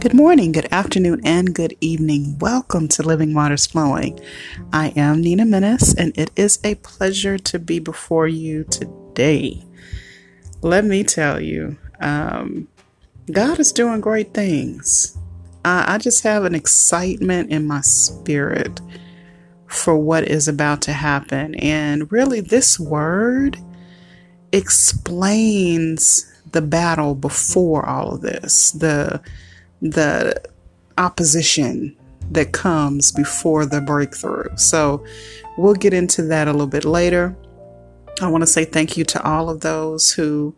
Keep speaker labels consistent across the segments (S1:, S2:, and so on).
S1: Good morning, good afternoon, and good evening. Welcome to Living Waters Flowing. I am Nina Menace, and it is a pleasure to be before you today. Let me tell you, um, God is doing great things. I, I just have an excitement in my spirit for what is about to happen. And really, this word explains the battle before all of this, the the opposition that comes before the breakthrough. So we'll get into that a little bit later. I want to say thank you to all of those who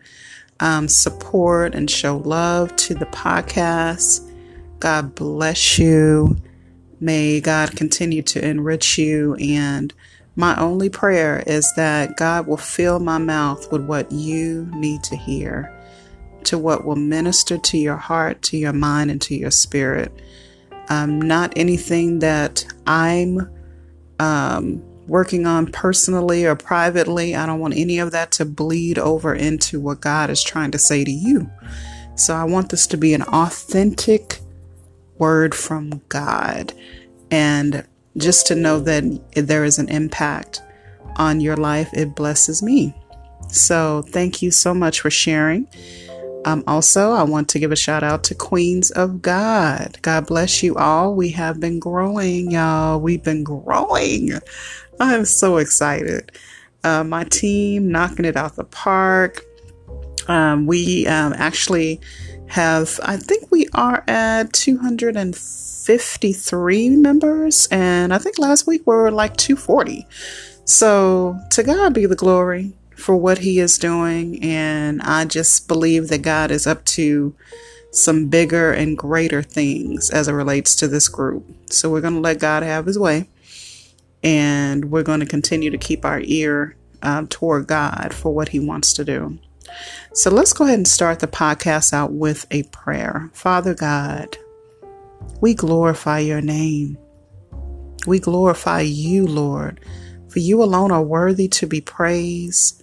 S1: um, support and show love to the podcast. God bless you. May God continue to enrich you. And my only prayer is that God will fill my mouth with what you need to hear, to what will minister to your heart, to your mind, and to your spirit. Um, not anything that I'm um, working on personally or privately. I don't want any of that to bleed over into what God is trying to say to you. So I want this to be an authentic word from God. And just to know that there is an impact on your life, it blesses me. So thank you so much for sharing. Um, also, I want to give a shout out to Queens of God. God bless you all. We have been growing, y'all. We've been growing. I'm so excited. Uh, my team knocking it out the park. Um, we um, actually have, I think we are at 253 members, and I think last week we were like 240. So to God be the glory for what He is doing, and I just believe that God is up to some bigger and greater things as it relates to this group. So we're going to let God have His way, and we're going to continue to keep our ear uh, toward God for what He wants to do. So let's go ahead and start the podcast out with a prayer. Father God, we glorify your name. We glorify you, Lord, for you alone are worthy to be praised.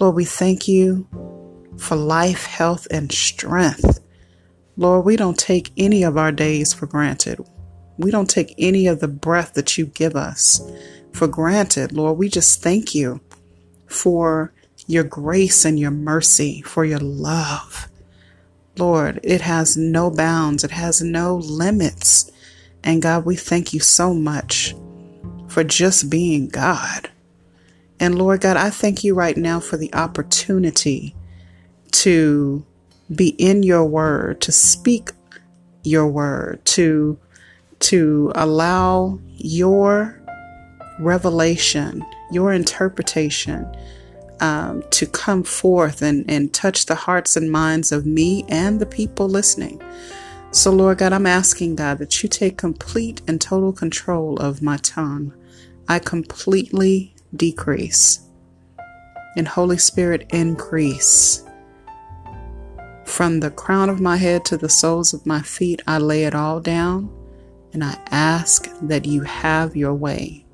S1: Lord, we thank you for life, health, and strength. Lord, we don't take any of our days for granted. We don't take any of the breath that you give us for granted. Lord, we just thank you for your grace and your mercy, for your love. Lord, it has no bounds, it has no limits. And God, we thank you so much for just being God. And Lord God, I thank you right now for the opportunity to be in your word, to speak your word, to to allow your revelation, your interpretation um, to come forth and, and touch the hearts and minds of me and the people listening. So, Lord God, I'm asking God that you take complete and total control of my tongue. I completely decrease. And Holy Spirit, increase. From the crown of my head to the soles of my feet, I lay it all down and I ask that you have your way.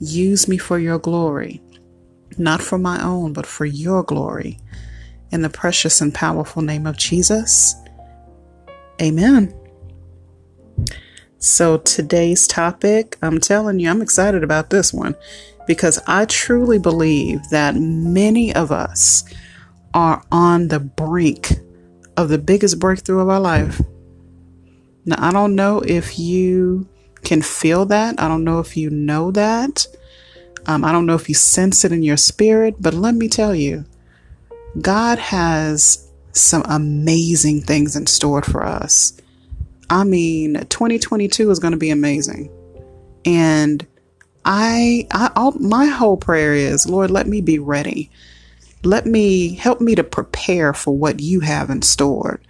S1: Use me for your glory not for my own, but for your glory. In the precious and powerful name of Jesus. Amen. So, today's topic, I'm telling you, I'm excited about this one because I truly believe that many of us are on the brink of the biggest breakthrough of our life. Now, I don't know if you can feel that, I don't know if you know that. Um, I don't know if you sense it in your spirit, but let me tell you, God has some amazing things in store for us. I mean, 2022 is going to be amazing. And I, I all, my whole prayer is, Lord, let me be ready. Let me help me to prepare for what you have in store.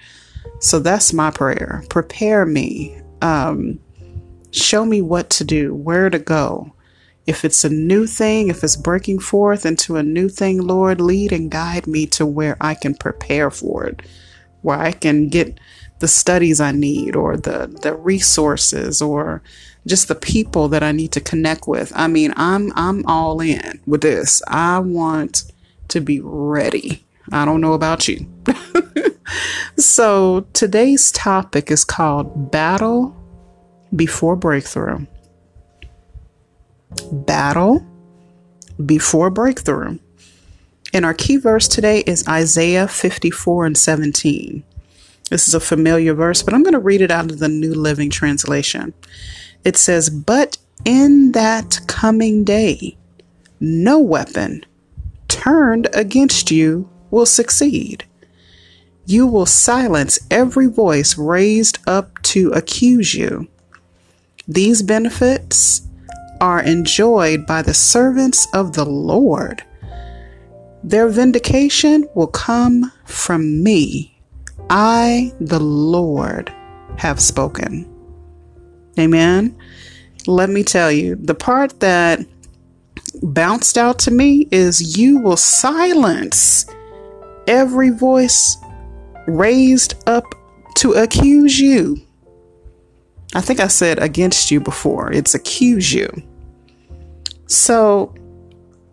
S1: So that's my prayer. Prepare me. Um, show me what to do, where to go. If it's a new thing, if it's breaking forth into a new thing, Lord, lead and guide me to where I can prepare for it, where I can get the studies I need or the, the resources or just the people that I need to connect with. I mean, I'm I'm all in with this. I want to be ready. I don't know about you. So today's topic is called Battle Before Breakthrough. Battle Before Breakthrough. And our key verse today is Isaiah 54 and 17. This is a familiar verse, but I'm going to read it out of the New Living Translation. It says, But in that coming day, no weapon turned against you will succeed. You will silence every voice raised up to accuse you. These benefits are enjoyed by the servants of the Lord. Their vindication will come from me. I, the Lord, have spoken. Amen. Let me tell you, the part that bounced out to me is you will silence every voice raised up to accuse you. I think I said against you before. It's accuse you. So,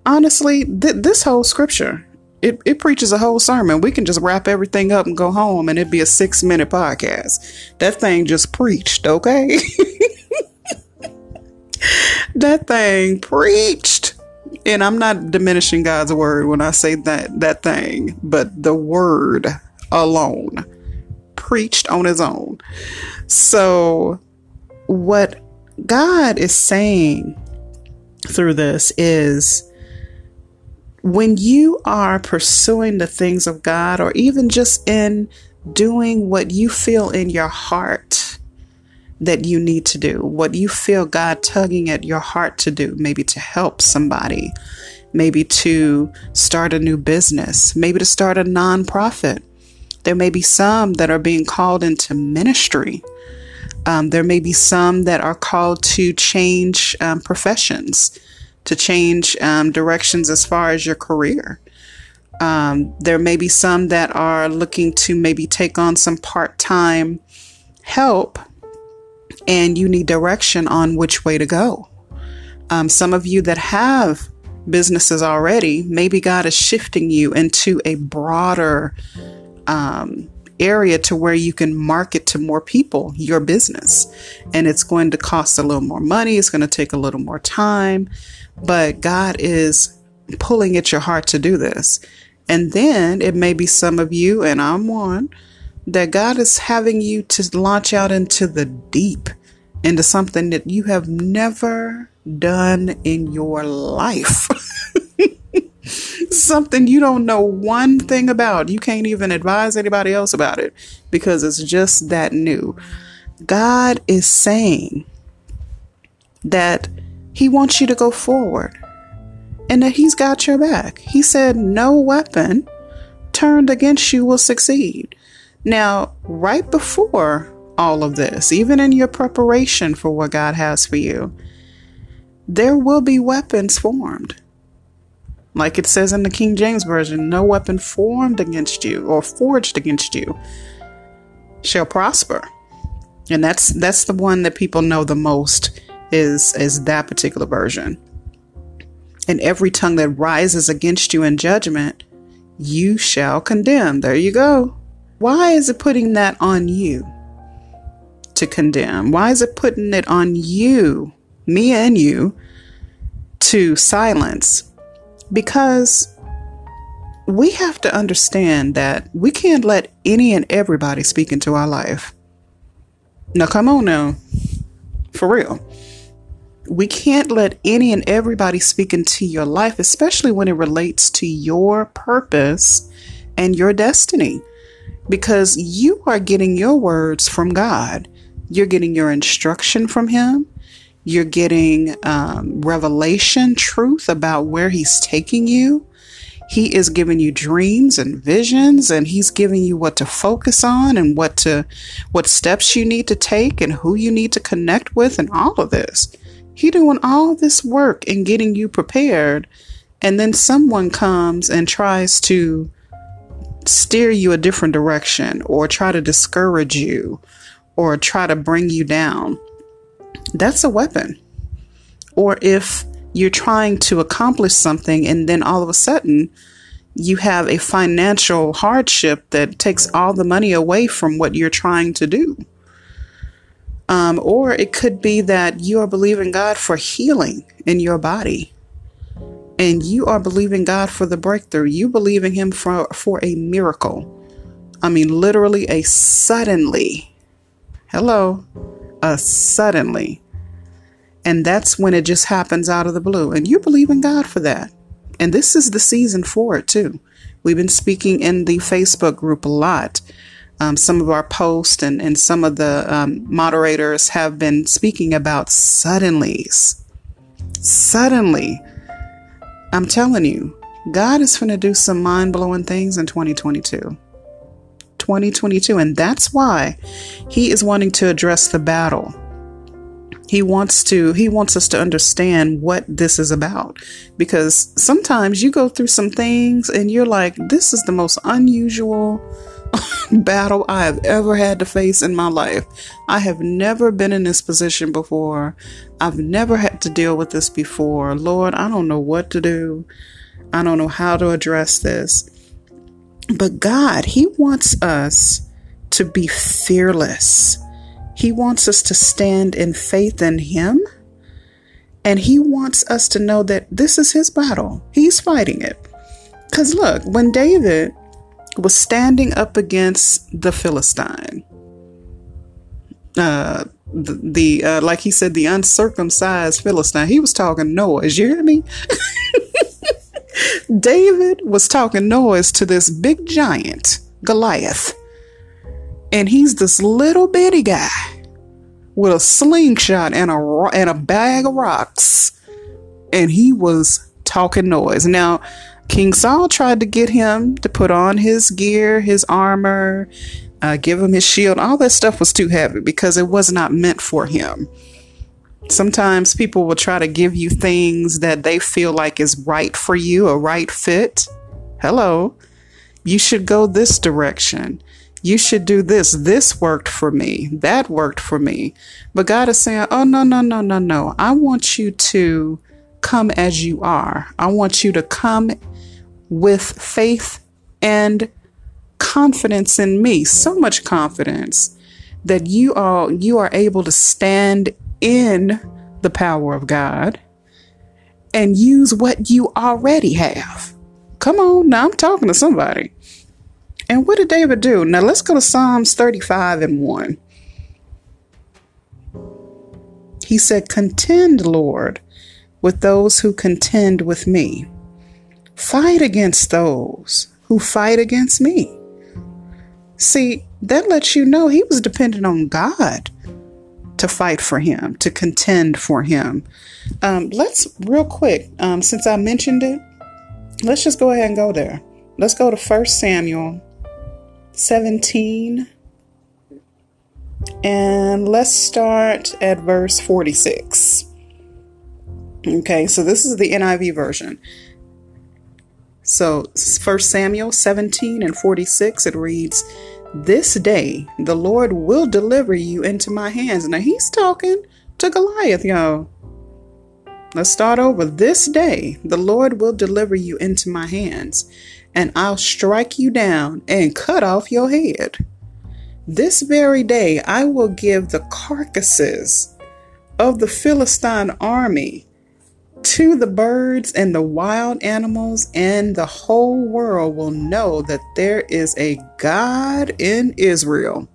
S1: honestly, th- this whole scripture, it, it preaches a whole sermon. We can just wrap everything up and go home and it'd be a six minute podcast. That thing just preached, okay? that thing preached. And I'm not diminishing God's word when I say that that thing, but the word alone preached on his own. So what God is saying through this is when you are pursuing the things of God or even just in doing what you feel in your heart that you need to do, what you feel God tugging at your heart to do, maybe to help somebody, maybe to start a new business, maybe to start a nonprofit. There may be some that are being called into ministry. Um, there may be some that are called to change um, professions, to change um, directions as far as your career. Um, there may be some that are looking to maybe take on some part time help and you need direction on which way to go. Um, some of you that have businesses already, maybe God is shifting you into a broader um, area to where you can market to more people your business. And it's going to cost a little more money, it's going to take a little more time, but God is pulling at your heart to do this. And then it may be some of you, and I'm one, that God is having you to launch out into the deep into something that you have never done in your life. something you don't know one thing about. You can't even advise anybody else about it because it's just that new. God is saying that He wants you to go forward and that He's got your back. He said, No weapon turned against you will succeed. Now, right before all of this, even in your preparation for what God has for you, there will be weapons formed. Like it says in the King James Version, no weapon formed against you or forged against you shall prosper. And that's that's the one that people know the most is is that particular version. And every tongue that rises against you in judgment, you shall condemn. There you go. Why is it putting that on you? to condemn? Why is it putting it on you, me and you, to silence? Because we have to understand that we can't let any and everybody speak into our life. Now, come on now. For real. We can't let any and everybody speak into your life, especially when it relates to your purpose and your destiny, because you are getting your words from God. You're getting your instruction from Him. You're getting um, revelation, truth about where He's taking you. He is giving you dreams and visions, and He's giving you what to focus on and what to, what steps you need to take and who you need to connect with, and all of this. He doing all this work and getting you prepared, and then someone comes and tries to steer you a different direction or try to discourage you or try to bring you down, that's a weapon. Or if you're trying to accomplish something and then all of a sudden you have a financial hardship that takes all the money away from what you're trying to do. Um, or it could be that you are believing God for healing in your body. And you are believing God for the breakthrough. You believing Him for, for a miracle. I mean, literally a suddenly. Hello. A suddenly. And that's when it just happens out of the blue. And you believe in God for that. And this is the season for it, too. We've been speaking in the Facebook group a lot um, some of our posts and, and some of the um, moderators have been speaking about suddenlies. Suddenly, I'm telling you, God is going to do some mind blowing things in 2022. 2022. And that's why He is wanting to address the battle. He wants to, he wants us to understand what this is about. Because sometimes you go through some things and you're like, this is the most unusual battle I have ever had to face in my life. I have never been in this position before. I've never had to deal with this before. Lord, I don't know what to do. I don't know how to address this. But God, He wants us to be fearless. He wants us to stand in faith in Him. And He wants us to know that this is His battle. He's fighting it. Because look, when David was standing up against the Philistine. Uh, the, the uh, like he said, the uncircumcised Philistine. He was talking noise. You hear me? David was talking noise to this big giant, Goliath. And he's this little bitty guy with a slingshot and a, and a bag of rocks. And he was talking noise. Now, King Saul tried to get him to put on his gear, his armor, uh, give him his shield. All that stuff was too heavy because it was not meant for him. Sometimes people will try to give you things that they feel like is right for you, a right fit. Hello. You should go this direction. You should do this. This worked for me. That worked for me. But God is saying, oh, no, no, no, no, no. I want you to come as you are. I want you to come with faith and confidence in me, so much confidence that you are you are able to stand in the power of God and use what you already have. Come on, now I'm talking to somebody. And what did David do? Now let's go to Psalms 35 and 1. He said, Contend, Lord, with those who contend with me. Fight against those who fight against me. See, that lets you know he was dependent on God to fight for him, to contend for him. Um, let's, real quick, um, since I mentioned it, let's just go ahead and go there. Let's go to 1 Samuel 17 and let's start at verse 46. Okay, so this is the NIV version. So, 1 Samuel 17 and 46, it reads, This day the Lord will deliver you into my hands. Now, he's talking to Goliath, y'all. Let's start over. This day the Lord will deliver you into my hands, and I'll strike you down and cut off your head. This very day I will give the carcasses of the Philistine army to the birds and the wild animals, and the whole world will know that there is a God in Israel.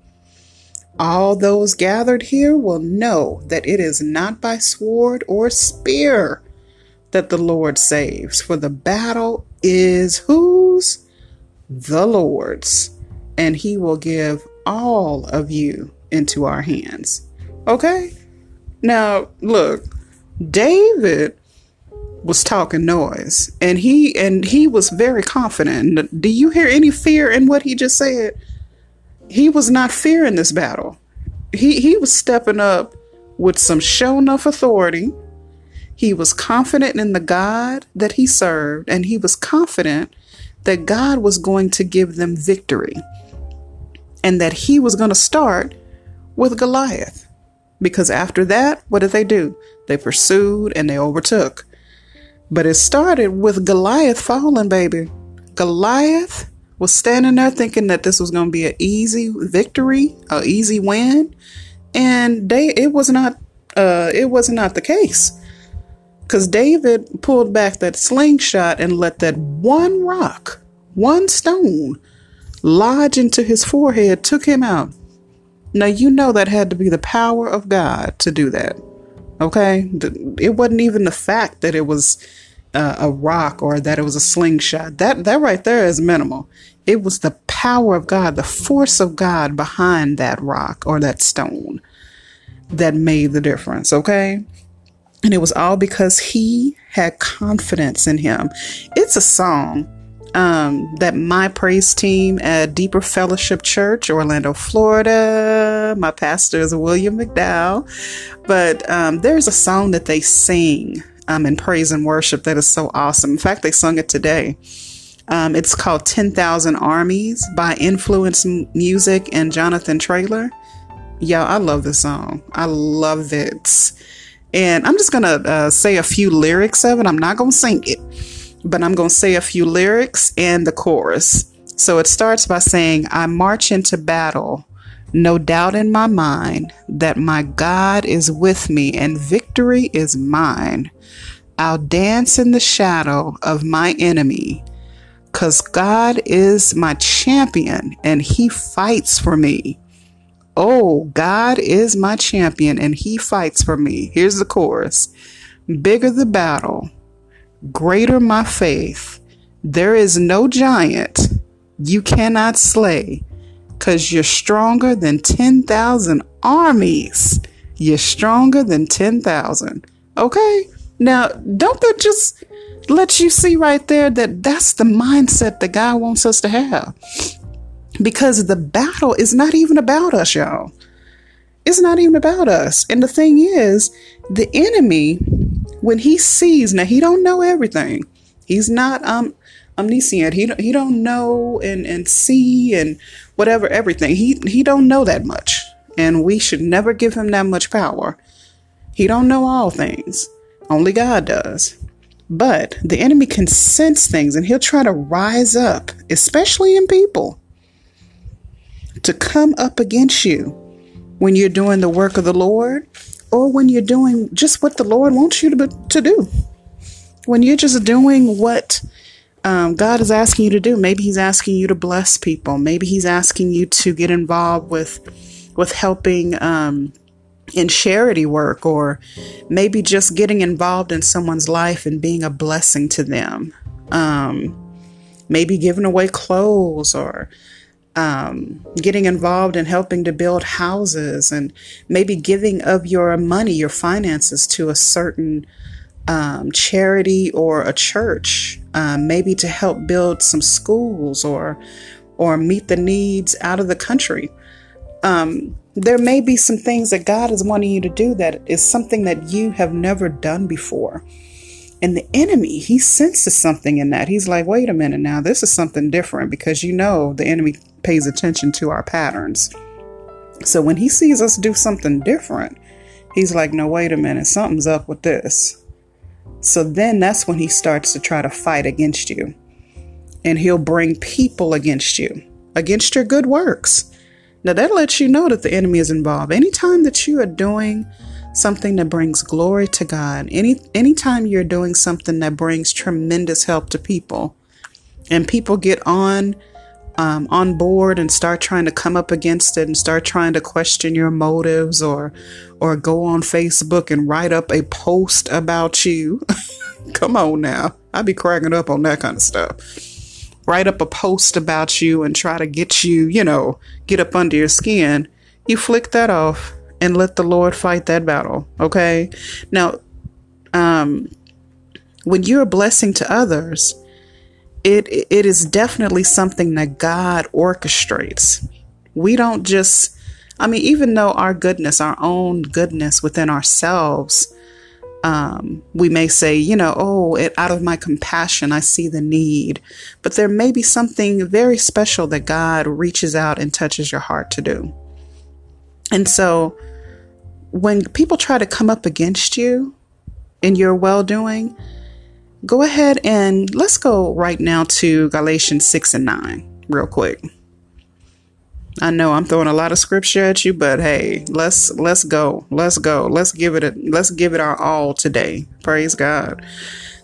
S1: All those gathered here will know that it is not by sword or spear that the Lord saves, for the battle is whose? The Lord's, and he will give all of you into our hands. Okay? Now, look, David was talking noise and he and he was very confident. Do you hear any fear in what he just said? He was not fearing this battle. He he was stepping up with some show enough authority. He was confident in the god that he served and he was confident that god was going to give them victory and that he was going to start with goliath. Because after that what did they do? They pursued and they overtook but it started with Goliath falling, baby. Goliath was standing there thinking that this was going to be an easy victory, a easy win, and they it was not uh it was not the case. Cuz David pulled back that slingshot and let that one rock, one stone lodge into his forehead, took him out. Now you know that had to be the power of God to do that. Okay? It wasn't even the fact that it was uh, a rock or that it was a slingshot. That that right there is minimal. It was the power of God, the force of God behind that rock or that stone that made the difference, okay? And it was all because he had confidence in him. It's a song um, that my praise team at Deeper Fellowship Church, Orlando, Florida, my pastor is William McDowell, but um, there's a song that they sing um, in praise and worship that is so awesome. In fact, they sung it today. Um, it's called 10,000 Armies by Influence Music and Jonathan Traylor. Y'all, I love this song. I love it. And I'm just going to uh, say a few lyrics of it. I'm not going to sing it, but I'm going to say a few lyrics and the chorus. So it starts by saying, I march into battle, no doubt in my mind that my God is with me and victory is mine. I'll dance in the shadow of my enemy because God is my champion and he fights for me. Oh, God is my champion and he fights for me. Here's the chorus Bigger the battle, greater my faith. There is no giant you cannot slay because you're stronger than 10,000 armies. You're stronger than 10,000. Okay? Now, don't that just let you see right there that that's the mindset that God wants us to have? Because the battle is not even about us, y'all. It's not even about us. And the thing is, the enemy, when he sees, now he don't know everything. He's not um omniscient. He he don't know and and see and whatever everything. He he don't know that much. And we should never give him that much power. He don't know all things. Only God does. But the enemy can sense things and he'll try to rise up, especially in people, to come up against you when you're doing the work of the Lord or when you're doing just what the Lord wants you to, to do. When you're just doing what um, God is asking you to do. Maybe He's asking you to bless people. Maybe He's asking you to get involved with with helping um, in charity work or maybe just getting involved in someone's life and being a blessing to them. Um, maybe giving away clothes or um, getting involved in helping to build houses and maybe giving of your money, your finances to a certain um, charity or a church, um, maybe to help build some schools or or meet the needs out of the country. Um, there may be some things that God is wanting you to do that is something that you have never done before. And the enemy, he senses something in that. He's like, wait a minute now, this is something different because you know the enemy pays attention to our patterns. So when he sees us do something different, he's like, no, wait a minute, something's up with this. So then that's when he starts to try to fight against you. And he'll bring people against you, against your good works. Now that lets you know that the enemy is involved. Anytime that you are doing something that brings glory to God, any anytime you're doing something that brings tremendous help to people, and people get on um, on board and start trying to come up against it and start trying to question your motives or or go on Facebook and write up a post about you. come on now. I'd be cracking up on that kind of stuff write up a post about you and try to get you, you know, get up under your skin, you flick that off and let the Lord fight that battle. Okay. Now, um, when you're a blessing to others, it it is definitely something that God orchestrates. We don't just I mean, even though our goodness, our own goodness within ourselves um, we may say, you know, oh, it, out of my compassion, I see the need. But there may be something very special that God reaches out and touches your heart to do. And so when people try to come up against you in your well doing, go ahead and let's go right now to Galatians 6 and 9, real quick. I know I'm throwing a lot of scripture at you, but hey, let's let's go. Let's go. Let's give it a let's give it our all today. Praise God.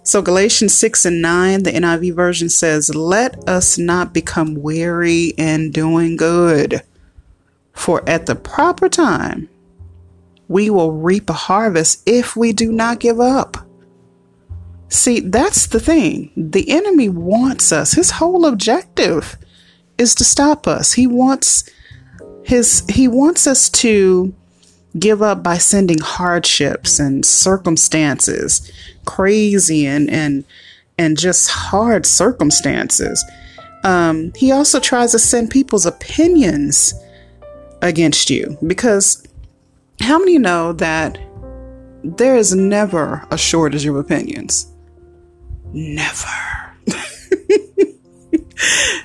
S1: So Galatians 6 and 9, the NIV version says, Let us not become weary in doing good, for at the proper time we will reap a harvest if we do not give up. See, that's the thing. The enemy wants us. His whole objective is to stop us. He wants his he wants us to give up by sending hardships and circumstances, crazy and and and just hard circumstances. Um, he also tries to send people's opinions against you because how many know that there is never a shortage of opinions? Never.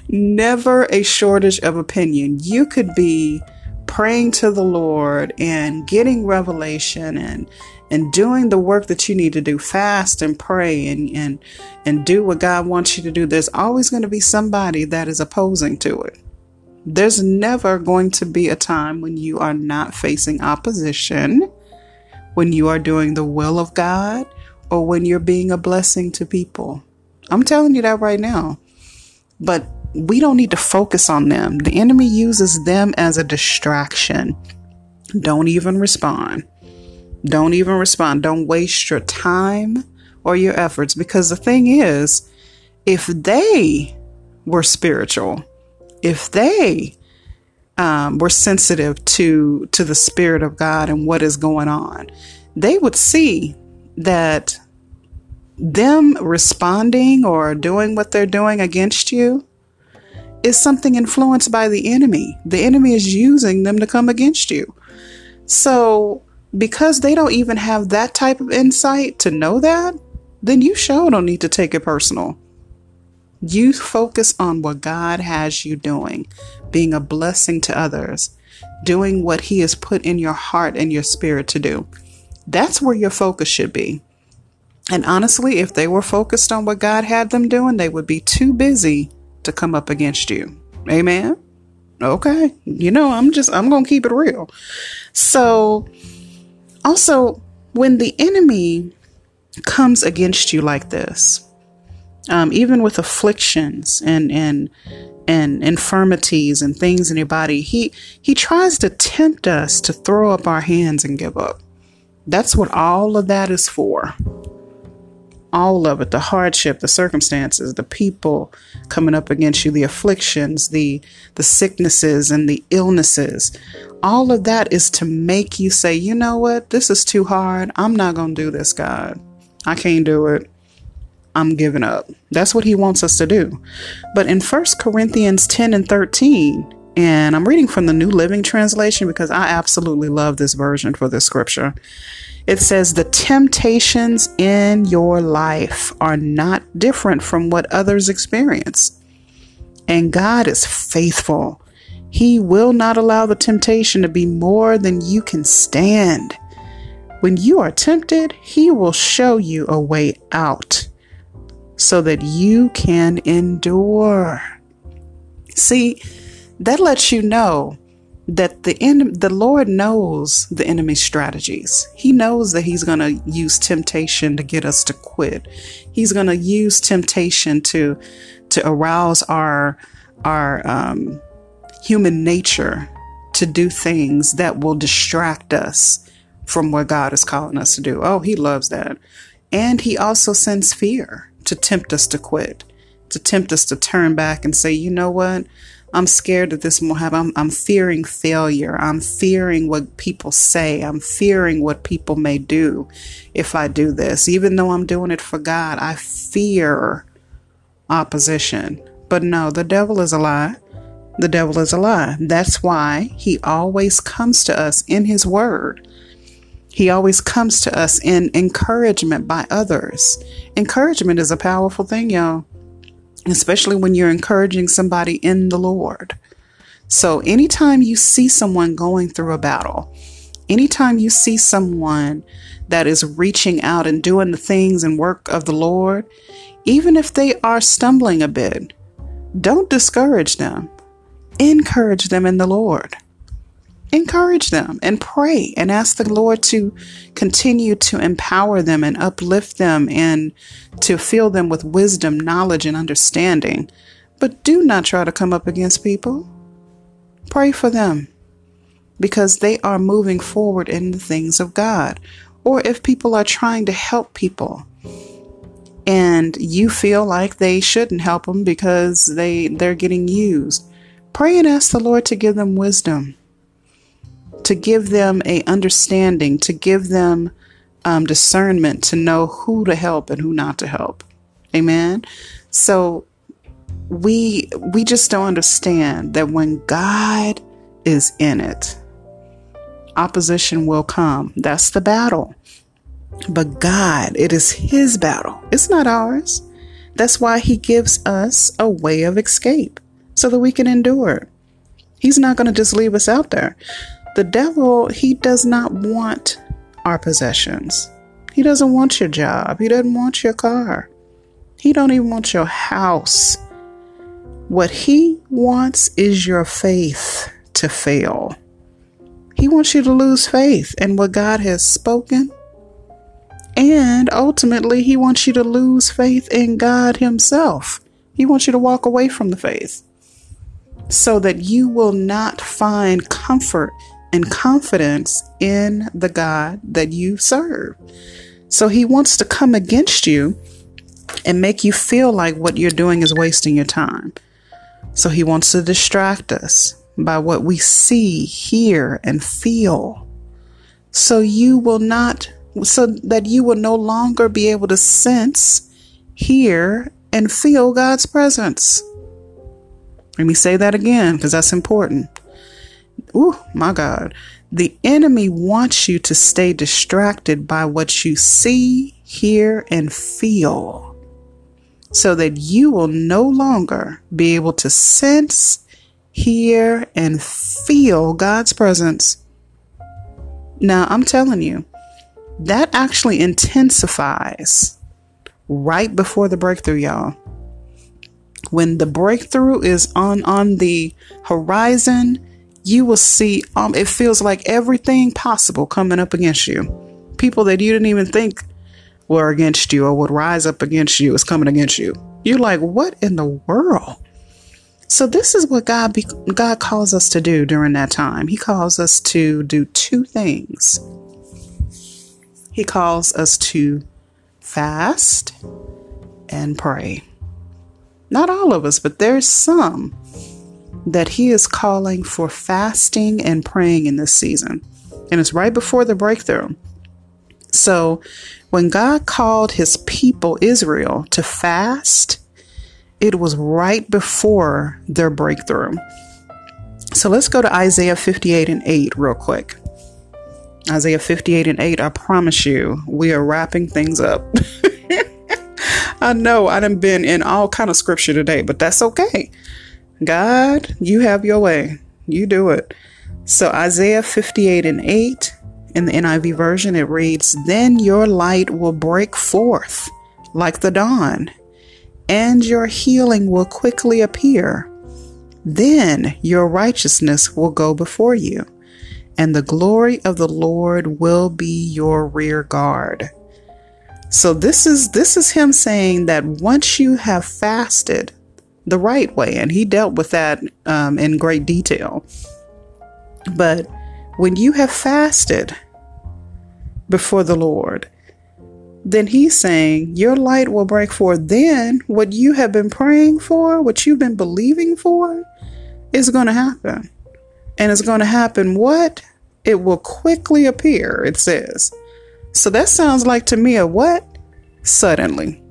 S1: never a shortage of opinion. You could be praying to the Lord and getting revelation and and doing the work that you need to do fast and pray and and and do what God wants you to do there's always going to be somebody that is opposing to it there's never going to be a time when you are not facing opposition when you are doing the will of God or when you're being a blessing to people I'm telling you that right now but we don't need to focus on them. The enemy uses them as a distraction. Don't even respond. Don't even respond. Don't waste your time or your efforts because the thing is, if they were spiritual, if they um, were sensitive to to the spirit of God and what is going on, they would see that them responding or doing what they're doing against you is something influenced by the enemy. The enemy is using them to come against you. So, because they don't even have that type of insight to know that, then you sure don't need to take it personal. You focus on what God has you doing, being a blessing to others, doing what He has put in your heart and your spirit to do. That's where your focus should be. And honestly, if they were focused on what God had them doing, they would be too busy to come up against you. Amen. Okay. You know, I'm just, I'm going to keep it real. So, also, when the enemy comes against you like this, um, even with afflictions and, and, and infirmities and things in your body, he, he tries to tempt us to throw up our hands and give up. That's what all of that is for. All of it the hardship the circumstances the people coming up against you the afflictions the the sicknesses and the illnesses. All of that is to make you say you know what? This is too hard. I'm not going to do this god. I can't do it. I'm giving up. That's what he wants us to do. But in First corinthians 10 and 13 and i'm reading from the new living translation because i absolutely love this version for this scripture it says the temptations in your life are not different from what others experience. And God is faithful. He will not allow the temptation to be more than you can stand. When you are tempted, He will show you a way out so that you can endure. See, that lets you know that the the Lord knows the enemy's strategies. He knows that he's going to use temptation to get us to quit. He's going to use temptation to to arouse our our um, human nature to do things that will distract us from what God is calling us to do. Oh, he loves that. And he also sends fear to tempt us to quit, to tempt us to turn back and say, you know what? I'm scared that this will happen. I'm, I'm fearing failure. I'm fearing what people say. I'm fearing what people may do if I do this. Even though I'm doing it for God, I fear opposition. But no, the devil is a lie. The devil is a lie. That's why he always comes to us in his word. He always comes to us in encouragement by others. Encouragement is a powerful thing, y'all especially when you're encouraging somebody in the Lord. So, anytime you see someone going through a battle, Anytime you see someone that is reaching out and doing the things and work of the Lord, even if they are stumbling a bit, don't discourage them. Encourage them in the Lord. Encourage them and pray and ask the Lord to continue to empower them and uplift them and to fill them with wisdom, knowledge, and understanding. But do not try to come up against people. Pray for them because they are moving forward in the things of God. Or if people are trying to help people and you feel like they shouldn't help them because they they're getting used, pray and ask the Lord to give them wisdom, to give them a understanding, to give them um, discernment to know who to help and who not to help. Amen. So we we just don't understand that when God is in it, opposition will come. That's the battle. But God, it is His battle. It's not ours. That's why He gives us a way of escape so that we can endure. He's not going to just leave us out there. The devil, he does not want our possessions. He doesn't want your job. He doesn't want your car. He don't even want your house. What he wants is your faith to fail. He wants you to lose faith in what God has spoken. And ultimately, he wants you to lose faith in God himself. He wants you to walk away from the faith so that you will not find comfort and confidence in the God that you serve. So he wants to come against you and make you feel like what you're doing is wasting your time. So he wants to distract us by what we see, hear, and feel. So you will not, so that you will no longer be able to sense, hear, and feel God's presence. Let me say that again because that's important. Ooh, my God. The enemy wants you to stay distracted by what you see, hear, and feel so that you will no longer be able to sense, hear, and feel God's presence. Now, I'm telling you, that actually intensifies right before the breakthrough, y'all. When the breakthrough is on on the horizon, you will see um it feels like everything possible coming up against you. People that you didn't even think were against you or would rise up against you is coming against you. You're like, what in the world? So this is what God be- God calls us to do during that time. He calls us to do two things. He calls us to fast and pray. Not all of us, but there's some that he is calling for fasting and praying in this season. And it's right before the breakthrough. So when God called his people, Israel, to fast, it was right before their breakthrough. So let's go to Isaiah 58 and 8 real quick. Isaiah 58 and 8, I promise you, we are wrapping things up. I know I done been in all kind of scripture today, but that's okay. God, you have your way. You do it. So Isaiah 58 and 8 in the NIV version, it reads, Then your light will break forth like the dawn, and your healing will quickly appear. Then your righteousness will go before you, and the glory of the Lord will be your rear guard. So this is this is him saying that once you have fasted the right way, and he dealt with that um, in great detail. But when you have fasted, before the Lord, then he's saying your light will break forth. Then what you have been praying for, what you've been believing for, is going to happen. And it's going to happen what? It will quickly appear, it says. So that sounds like to me a what? Suddenly.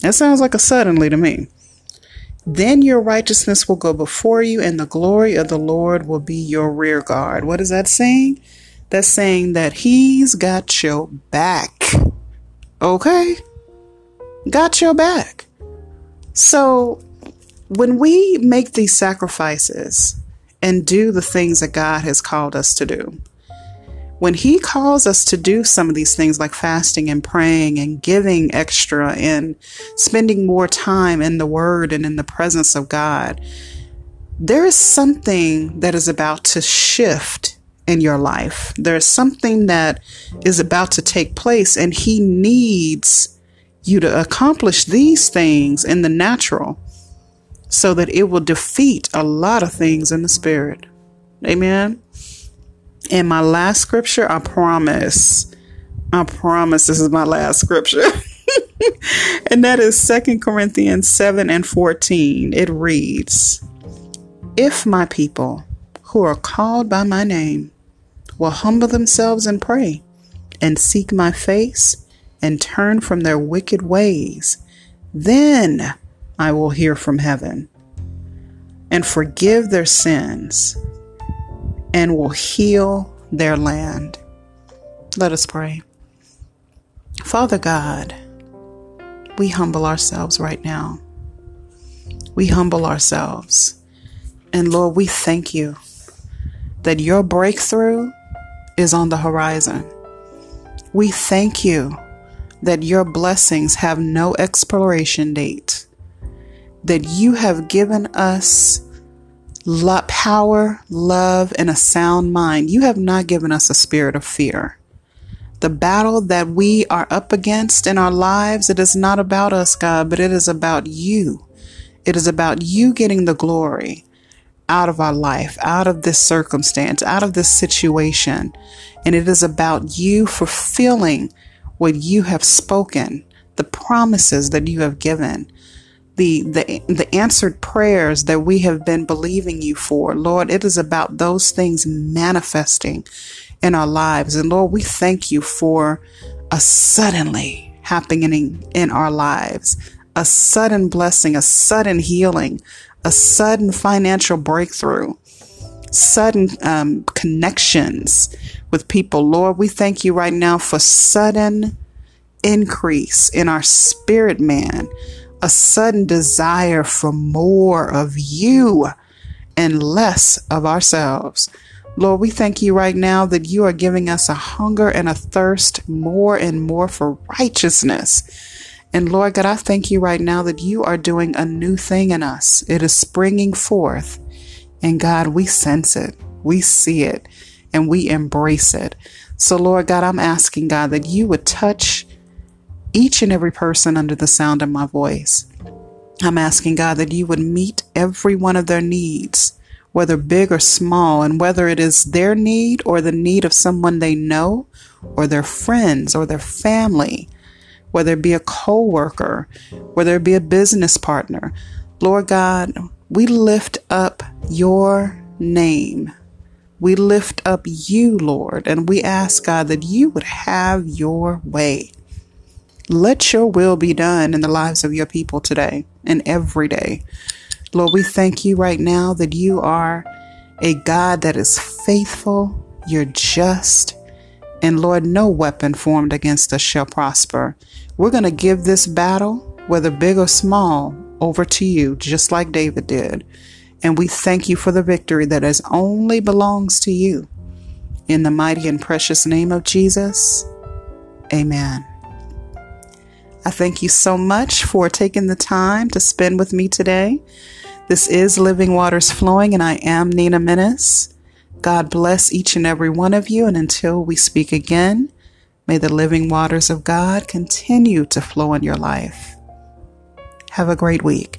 S1: That sounds like a suddenly to me. Then your righteousness will go before you, and the glory of the Lord will be your rear guard. What is that saying? that's saying that he's got your back. Okay? Got your back. So when we make these sacrifices and do the things that God has called us to do, when He calls us to do some of these things like fasting and praying and giving extra and spending more time in the Word and in the presence of God, there is something that is about to shift in your life. There is something that is about to take place, and He needs you to accomplish these things in the natural so that it will defeat a lot of things in the spirit. Amen. And my last scripture, I promise, I promise this is my last scripture. and that is Second Corinthians 7 and 14. It reads, If my people who are called by my name will humble themselves and pray and seek my face and turn from their wicked ways, then I will hear from heaven and forgive their sins and will heal their land. Let us pray. Father God, we humble ourselves right now. We humble ourselves. And Lord, we thank you that your breakthrough is on the horizon. We thank you that your blessings have no expiration date, that you have given us power, love, and a sound mind. You have not given us a spirit of fear. The battle that we are up against in our lives, it is not about us, God, but it is about you. It is about you getting the glory out of our life, out of this circumstance, out of this situation. And it is about you fulfilling what you have spoken, the promises that you have given the, the, the answered prayers that we have been believing you for. Lord, it is about those things manifesting in our lives. And Lord, we thank you for a suddenly happening in our lives, a sudden blessing, a sudden healing, a sudden financial breakthrough, sudden um, connections with people. Lord, we thank you right now for sudden increase in our spirit man a sudden desire for more of you and less of ourselves. Lord, we thank you right now that you are giving us a hunger and a thirst more and more for righteousness. And Lord God, I thank you right now that you are doing a new thing in us. It is springing forth. And God, we sense it, we see it, and we embrace it. So, Lord God, I'm asking God that you would touch each and every person under the sound of my voice. I'm asking God that you would meet every one of their needs, whether big or small, and whether it is their need or the need of someone they know, or their friends, or their family, whether it be a co worker, whether it be a business partner. Lord God, we lift up your name. We lift up you, Lord, and we ask God that you would have your way. Let your will be done in the lives of your people today and every day. Lord, we thank you right now that you are a God that is faithful, you're just, and Lord, no weapon formed against us shall prosper. We're going to give this battle, whether big or small, over to you, just like David did. And we thank you for the victory that is only belongs to you. In the mighty and precious name of Jesus, amen. I thank you so much for taking the time to spend with me today. This is Living Waters Flowing, and I am Nina Menace. God bless each and every one of you, and until we speak again, may the living waters of God continue to flow in your life. Have a great week.